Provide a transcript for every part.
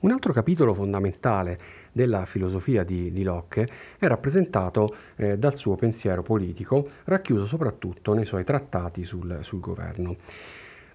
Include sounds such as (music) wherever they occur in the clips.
Un altro capitolo fondamentale della filosofia di, di Locke è rappresentato eh, dal suo pensiero politico, racchiuso soprattutto nei suoi trattati sul, sul governo.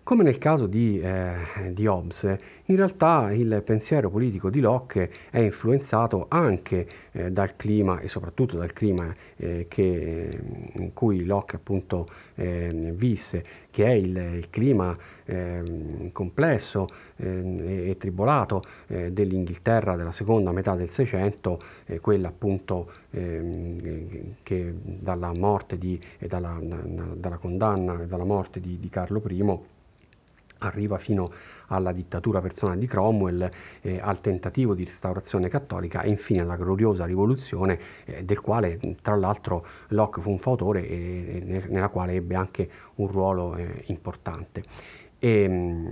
Come nel caso di, eh, di, Hobbes, in realtà il pensiero politico di Locke è influenzato anche eh, dal clima e soprattutto dal clima eh, che, in cui Locke appunto ehm, visse, che è il, il clima ehm, complesso ehm, e, e, tribolato eh, dell'Inghilterra della seconda metà del Seicento, eh, quella appunto ehm, che dalla morte di, e dalla, dalla condanna e dalla morte di, di Carlo I arriva fino alla dittatura personale di Cromwell, eh, al tentativo di restaurazione cattolica e infine alla gloriosa rivoluzione eh, del quale tra l'altro Locke fu un fautore e, e nella quale ebbe anche un ruolo eh, importante. E, ehm,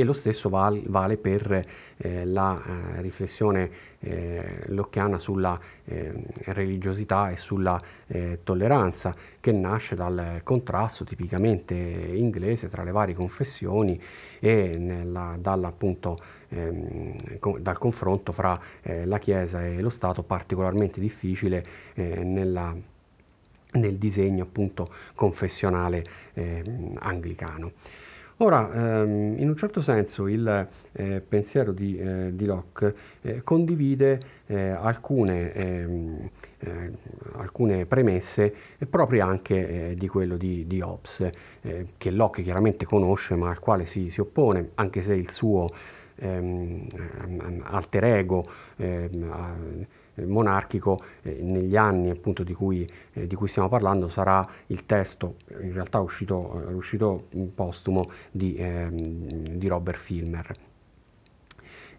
e lo stesso val, vale per eh, la eh, riflessione eh, locchiana sulla eh, religiosità e sulla eh, tolleranza, che nasce dal contrasto tipicamente inglese tra le varie confessioni e nella, appunto, ehm, con, dal confronto fra eh, la Chiesa e lo Stato particolarmente difficile nella, nel disegno appunto confessionale ehm, anglicano. Ora, ehm, in un certo senso il eh, pensiero di, eh, di Locke eh, condivide eh, alcune, ehm, eh, alcune, premesse proprio anche eh, di quello di, di Hobbes, che Locke chiaramente conosce ma al quale si, si oppone, anche se il suo ehm, alter ego ehm, monarchico eh, negli anni appunto di cui, eh, di cui, stiamo parlando sarà il testo in realtà uscito, eh, uscito postumo di, ehm, di Robert Filmer.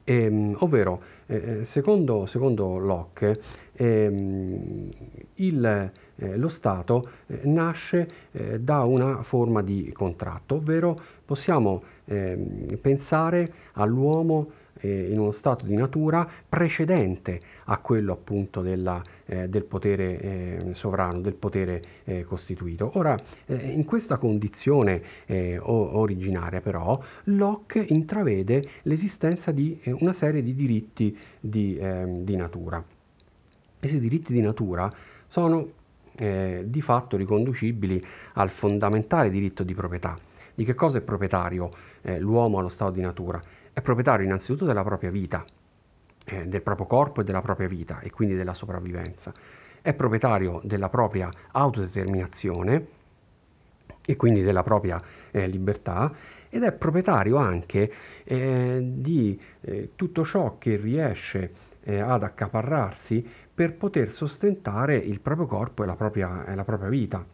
Ehm, ovvero, eh, eh, secondo, secondo, Locke, ehm, il, eh, lo Stato nasce da una forma di contratto, ovvero possiamo pensare all'uomo eh, in uno stato di natura precedente a quello appunto della, eh, del potere eh, sovrano, del potere eh, costituito. Ora, eh, in questa condizione eh, originaria però, Locke intravede l'esistenza di una serie di diritti di, ehm, di natura. Questi diritti di natura sono di fatto riconducibili al fondamentale diritto di proprietà. Di che cosa è proprietario l'uomo allo stato di natura? È proprietario innanzitutto della propria vita, eh, del proprio corpo e della propria vita e quindi della sopravvivenza. È proprietario della propria autodeterminazione e quindi della propria eh, libertà ed è proprietario anche eh, di eh, tutto ciò che riesce eh, ad accaparrarsi per poter sostentare il proprio corpo e la propria, e la propria vita.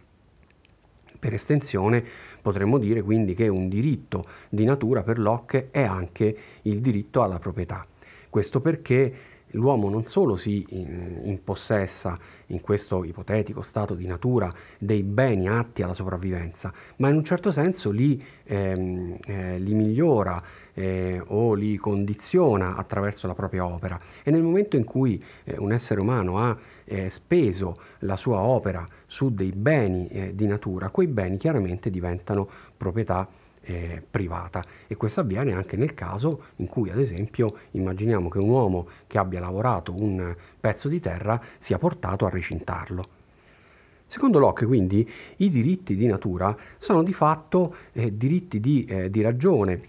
Per estensione potremmo dire quindi che un diritto di natura per Locke è anche il diritto alla proprietà. Questo perché l'uomo non solo si impossessa in questo ipotetico stato di natura dei beni atti alla sopravvivenza, ma in un certo senso li, ehm, eh, li migliora eh, o li condiziona attraverso la propria opera. E nel momento in cui eh, un essere umano ha eh, speso la sua opera su dei beni eh, di natura, quei beni chiaramente diventano proprietà eh, privata e questo avviene anche nel caso in cui ad esempio immaginiamo che un uomo che abbia lavorato un pezzo di terra sia portato a recintarlo. Secondo Locke quindi i diritti di natura sono di fatto eh, diritti di, eh, di ragione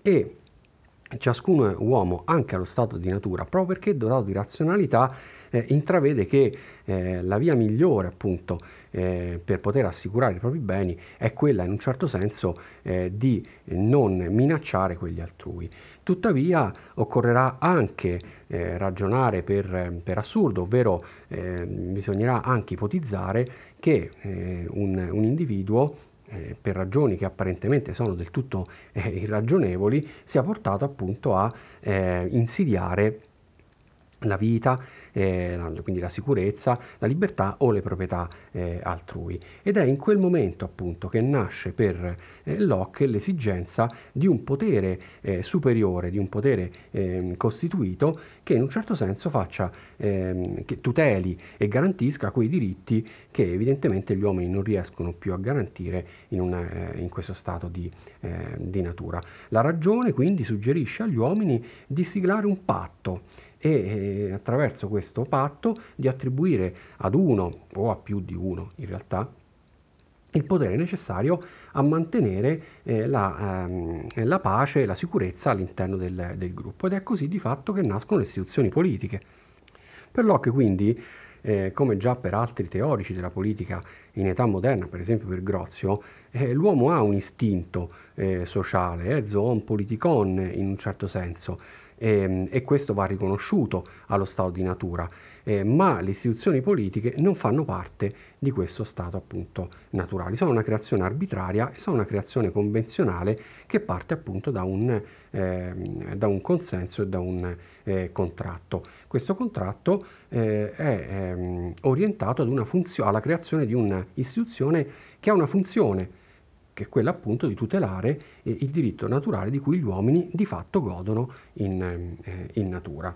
e ciascun uomo, anche allo stato di natura, proprio perché dotato di razionalità, eh, intravede che eh, la via migliore appunto eh, per poter assicurare i propri beni è quella in un certo senso eh, di non minacciare quelli altrui. Tuttavia occorrerà anche eh, ragionare per, per, assurdo, ovvero eh, bisognerà anche ipotizzare che un, un individuo eh, per ragioni che apparentemente sono del tutto eh, irragionevoli, sia portato appunto a eh, insidiare la vita, eh, quindi la sicurezza, la libertà o le proprietà eh, altrui. Ed è in quel momento appunto che nasce per eh, Locke l'esigenza di un potere eh, superiore, di un potere ehm, costituito che in un certo senso faccia, ehm, che tuteli e garantisca quei diritti che evidentemente gli uomini non riescono più a garantire in, una, eh, in questo stato di, eh, di natura. La ragione quindi suggerisce agli uomini di siglare un patto e eh, attraverso questo patto di attribuire ad uno o a più di uno in realtà il potere necessario a mantenere eh, la, ehm, la, pace e la sicurezza all'interno del, del, gruppo ed è così di fatto che nascono le istituzioni politiche. Per Locke quindi, eh, come già per altri teorici della politica in età moderna, per esempio per Grozio, eh, l'uomo ha un istinto eh, sociale, è zoon politikon in un certo senso, e, ehm, e questo va riconosciuto allo stato di natura, eh, ma le istituzioni politiche non fanno parte di questo stato appunto naturale, sono una creazione arbitraria e sono una creazione convenzionale che parte appunto da un, eh, da un consenso e da un eh, contratto. Questo contratto eh, è ehm, orientato funzio- alla creazione di un'istituzione che ha una funzione che è quella appunto di tutelare eh, il diritto naturale di cui gli uomini di fatto godono in, eh, in natura.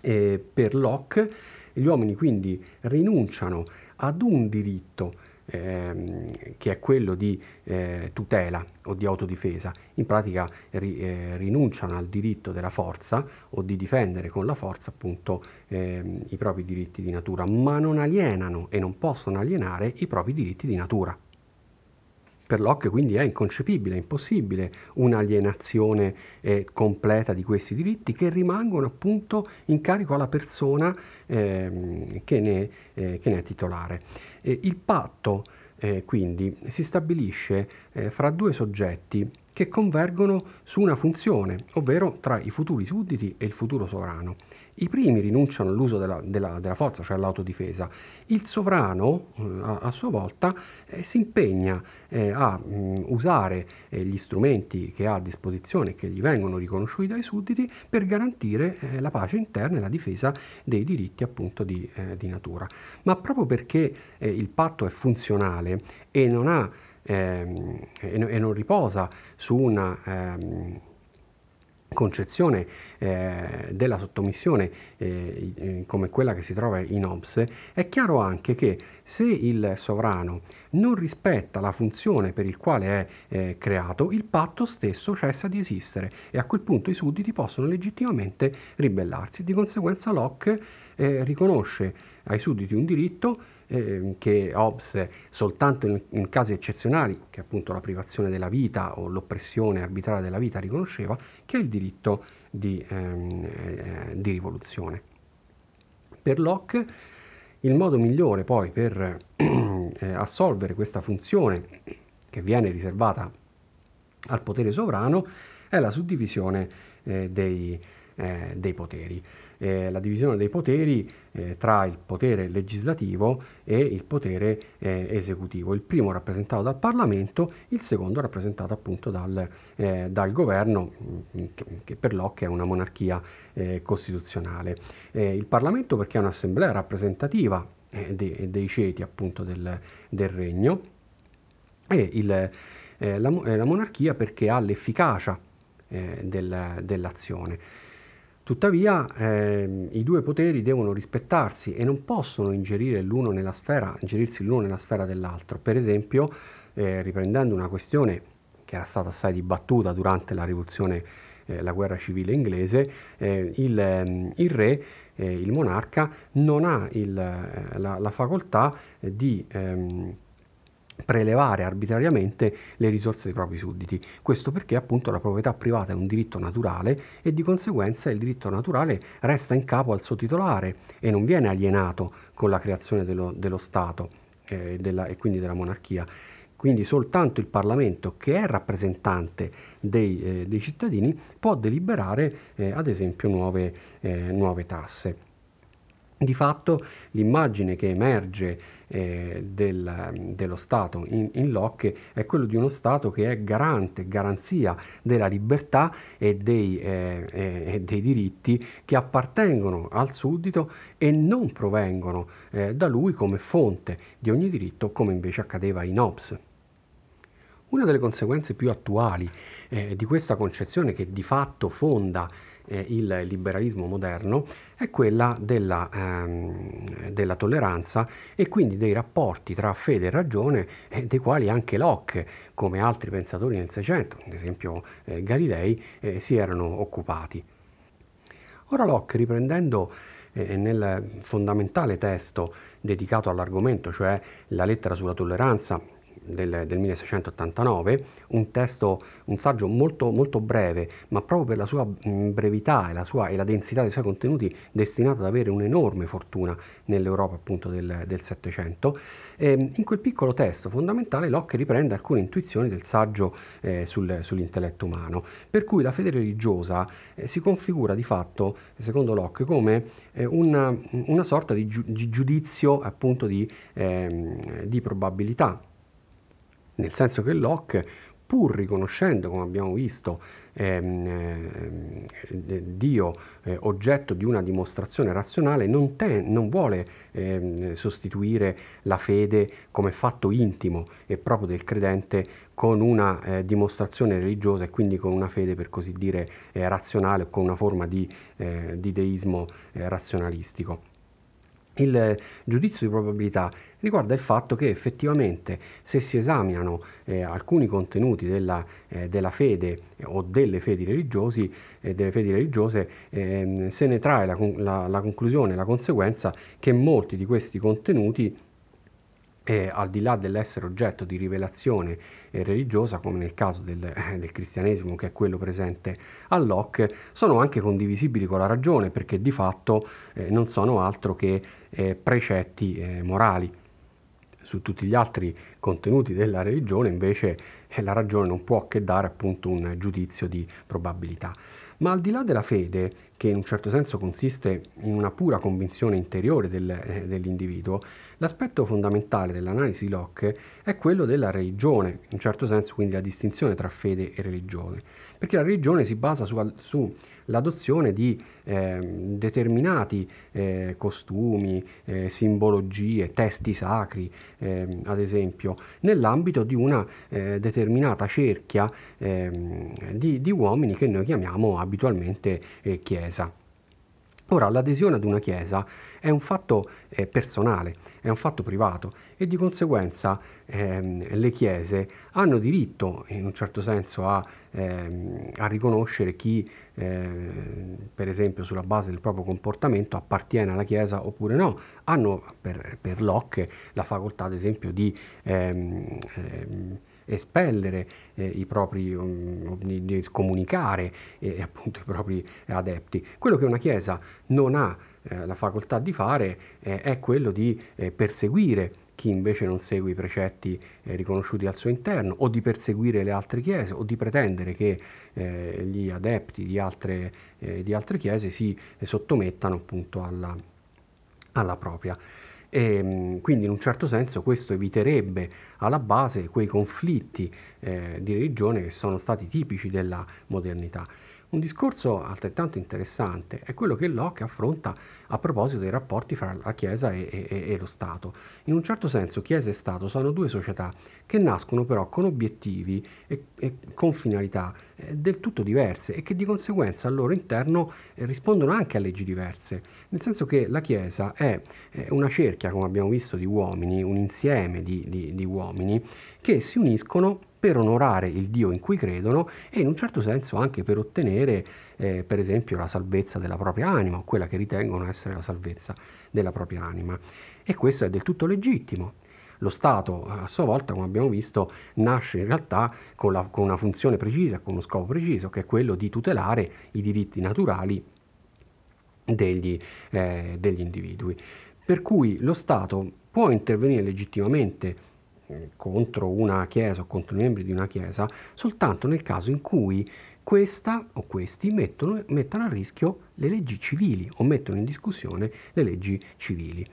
E per Locke gli uomini quindi rinunciano ad un diritto ehm, che è quello di eh, tutela o di autodifesa, in pratica ri, eh, rinunciano al diritto della forza o di difendere con la forza appunto ehm, i propri diritti di natura, ma non alienano e non possono alienare i propri diritti di natura. Per Locke quindi è inconcepibile, è impossibile un'alienazione eh, completa di questi diritti che rimangono appunto in carico alla persona eh, che, ne, eh, che, ne, è titolare. il patto eh, quindi si stabilisce eh, fra due soggetti che convergono su una funzione, ovvero tra i futuri sudditi e il futuro sovrano. I primi rinunciano all'uso della, della, della forza, cioè all'autodifesa. Il sovrano, eh, a, a, sua volta, eh, si impegna eh, a mh, mm, usare eh, gli strumenti che ha a disposizione, che gli vengono riconosciuti dai sudditi, per garantire eh, la pace interna e la difesa dei diritti appunto di, eh, di natura. Ma proprio perché il patto è funzionale e non, ha, ehm, e non riposa su una... Concezione eh, della sottomissione eh, come quella che si trova in Hobbes, è chiaro anche che se il sovrano non rispetta la funzione per il quale è eh, creato, il patto stesso cessa di esistere e a quel punto i sudditi possono legittimamente ribellarsi. Di conseguenza Locke eh, riconosce ai sudditi un diritto eh, che Hobbes soltanto in, in, casi eccezionali, che appunto la privazione della vita o l'oppressione arbitraria della vita riconosceva, che è il diritto di, ehm, eh, di rivoluzione. Per Locke il modo migliore poi per (clears throat) eh, assolvere questa funzione che viene riservata al potere sovrano è la suddivisione eh, dei, eh, dei poteri eh, la divisione dei poteri eh, tra il potere legislativo e il potere eh, esecutivo, il primo rappresentato dal Parlamento, il secondo rappresentato appunto dal, eh, dal governo, mm, che, che, per Locke è una monarchia eh, costituzionale. Eh, il Parlamento perché è un'assemblea rappresentativa de, dei ceti appunto del, del regno e il, la, la, monarchia perché ha l'efficacia del, dell'azione. Tuttavia eh, i due poteri devono rispettarsi e non possono ingerire l'uno nella sfera, ingerirsi l'uno nella sfera dell'altro. Per esempio, eh, riprendendo una questione che era stata assai dibattuta durante la rivoluzione, eh, la guerra civile inglese, eh, il, ehm, il, re, eh, il monarca, non ha il, eh, la, la, facoltà di... Ehm, prelevare arbitrariamente le risorse dei propri sudditi. Questo perché appunto la proprietà privata è un diritto naturale e di conseguenza il diritto naturale resta in capo al suo titolare e non viene alienato con la creazione dello, dello Stato eh, della, e quindi della monarchia. Quindi soltanto il Parlamento, che è rappresentante dei, eh, dei cittadini, può deliberare eh, ad esempio nuove, eh, nuove tasse. Di fatto l'immagine che emerge eh, del, dello Stato in, in, Locke è quello di uno Stato che è garante, garanzia della libertà e dei, eh, eh, dei diritti che appartengono al suddito e non provengono eh, da lui come fonte di ogni diritto come invece accadeva in Hobbes. Una delle conseguenze più attuali eh, di questa concezione che di fatto fonda eh, il liberalismo moderno è quella della, ehm, della, tolleranza e quindi dei rapporti tra fede e ragione, eh, dei quali anche Locke, come altri pensatori nel Seicento, ad esempio eh, Galilei, eh, si erano occupati. Ora Locke, riprendendo eh, nel fondamentale testo dedicato all'argomento, cioè la lettera sulla tolleranza, del, del 1689, un testo, un saggio molto, molto breve, ma proprio per la sua brevità e la, sua, e la densità dei suoi contenuti destinato ad avere un'enorme fortuna nell'Europa appunto del, Settecento. Eh, in quel piccolo testo fondamentale Locke riprende alcune intuizioni del saggio eh, sul, sull'intelletto umano, per cui la fede religiosa eh, si configura di fatto, secondo Locke, come eh, una, una, sorta di, giu, di giudizio appunto di, ehm, di probabilità nel senso che Locke, pur riconoscendo, come abbiamo visto, ehm, eh, Dio eh, oggetto di una dimostrazione razionale, non, te, non vuole ehm, sostituire la fede come fatto intimo e proprio del credente con una eh, dimostrazione religiosa e quindi con una fede per così dire eh, razionale o con una forma di, eh, di deismo eh, razionalistico. Il giudizio di probabilità riguarda il fatto che effettivamente se si esaminano eh, alcuni contenuti della, eh, della, fede o delle fedi, eh, delle fedi religiose, ehm, se ne trae la, la, la conclusione, la conseguenza che molti di questi contenuti eh, al di là dell'essere oggetto di rivelazione eh, religiosa, come nel caso del, eh, del, cristianesimo, che è quello presente a Locke, sono anche condivisibili con la ragione, perché di fatto eh, non sono altro che eh, precetti eh, morali. Su tutti gli altri contenuti della religione, invece, la ragione non può che dare appunto un giudizio di probabilità. Ma al di là della fede, che in un certo senso consiste in una pura convinzione interiore del, eh, dell'individuo, l'aspetto fondamentale dell'analisi di Locke è quello della religione, in un certo senso quindi la distinzione tra fede e religione, perché la religione si basa su, su l'adozione di eh, determinati eh, costumi, eh, simbologie, testi sacri, ehm, ad esempio, nell'ambito di una eh, determinata cerchia ehm, di, di, uomini che noi chiamiamo abitualmente eh, Chiesa. Ora, l'adesione ad una Chiesa è un fatto eh, personale, è un fatto privato e di conseguenza ehm, le chiese hanno diritto in un certo senso a, ehm, a riconoscere chi eh, per esempio sulla base del proprio comportamento appartiene alla chiesa oppure no. Hanno per, per Locke la facoltà ad esempio di ehm, ehm espellere eh, i propri, um, di scomunicare eh, appunto i propri adepti. Quello che una Chiesa non ha eh, la facoltà di fare eh, è quello di eh, perseguire chi invece non segue i precetti eh, riconosciuti al suo interno, o di perseguire le altre chiese, o di pretendere che eh, gli adepti di altre, eh, di altre, chiese si sottomettano appunto alla, alla propria. E, ehm, quindi in un certo senso questo eviterebbe alla base quei conflitti eh, di religione che sono stati tipici della modernità. Un discorso altrettanto interessante è quello che Locke affronta a proposito dei rapporti fra la Chiesa e, e, e, lo Stato. In un certo senso Chiesa e Stato sono due società che nascono però con obiettivi e, e con finalità eh, del tutto diverse e che di conseguenza al loro interno eh, rispondono anche a leggi diverse, nel senso che la Chiesa è una cerchia, come abbiamo visto, di uomini, un insieme di, di, di uomini che si uniscono per onorare il Dio in cui credono e in un certo senso anche per ottenere eh, per esempio la salvezza della propria anima, o quella che ritengono essere la salvezza della propria anima. E questo è del tutto legittimo. Lo Stato a sua volta, come abbiamo visto, nasce in realtà con, la, con una funzione precisa, con uno scopo preciso, che è quello di tutelare i diritti naturali degli, eh, degli individui. Per cui lo Stato può intervenire legittimamente contro una chiesa o contro i membri di una chiesa soltanto nel caso in cui questa o questi mettono, mettono a rischio le leggi civili o mettono in discussione le leggi civili.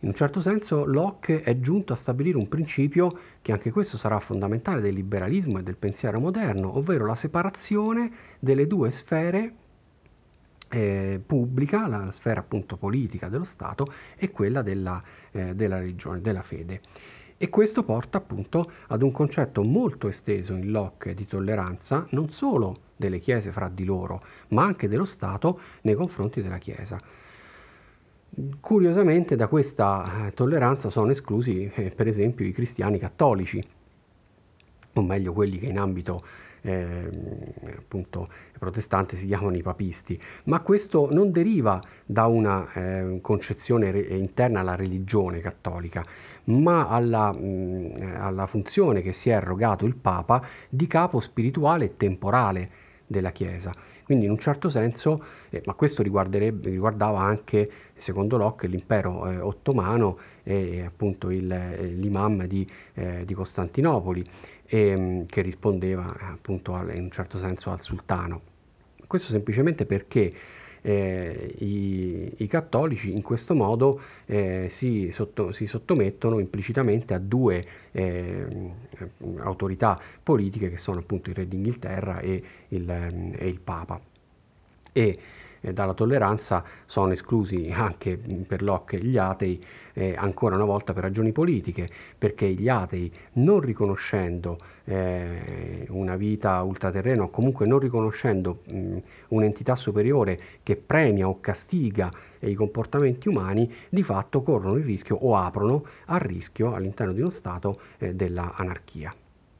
In un certo senso Locke è giunto a stabilire un principio che anche questo sarà fondamentale del liberalismo e del pensiero moderno, ovvero la separazione delle due sfere eh, pubblica, la sfera appunto politica dello Stato e quella della, eh, della religione, della fede. E questo porta appunto ad un concetto molto esteso in Locke di tolleranza, non solo delle chiese fra di loro, ma anche dello Stato nei confronti della Chiesa. Curiosamente da questa eh, tolleranza sono esclusi eh, per esempio i cristiani cattolici, o meglio quelli che in ambito eh, appunto protestante si chiamano i papisti, ma questo non deriva da una eh, concezione re- interna alla religione cattolica, ma alla, mh, alla funzione che si è erogato il Papa di capo spirituale e temporale della Chiesa. Quindi in un certo senso, eh, ma questo riguardava anche, secondo Locke, l'impero eh, ottomano e appunto il, eh, l'imam di, eh, di Costantinopoli e, ehm, che rispondeva appunto al, in un certo senso al sultano. Questo semplicemente perché eh, i, i, cattolici in questo modo eh, si, sotto, si, sottomettono implicitamente a due eh, autorità politiche che sono appunto il re d'Inghilterra e il, e il Papa. E, eh, dalla tolleranza sono esclusi anche per Locke gli atei, eh, ancora una volta per ragioni politiche, perché gli atei non riconoscendo eh, una vita ultraterrena o comunque non riconoscendo mh, un'entità superiore che premia o castiga i comportamenti umani, di fatto corrono il rischio o aprono al rischio all'interno di uno Stato eh, della anarchia.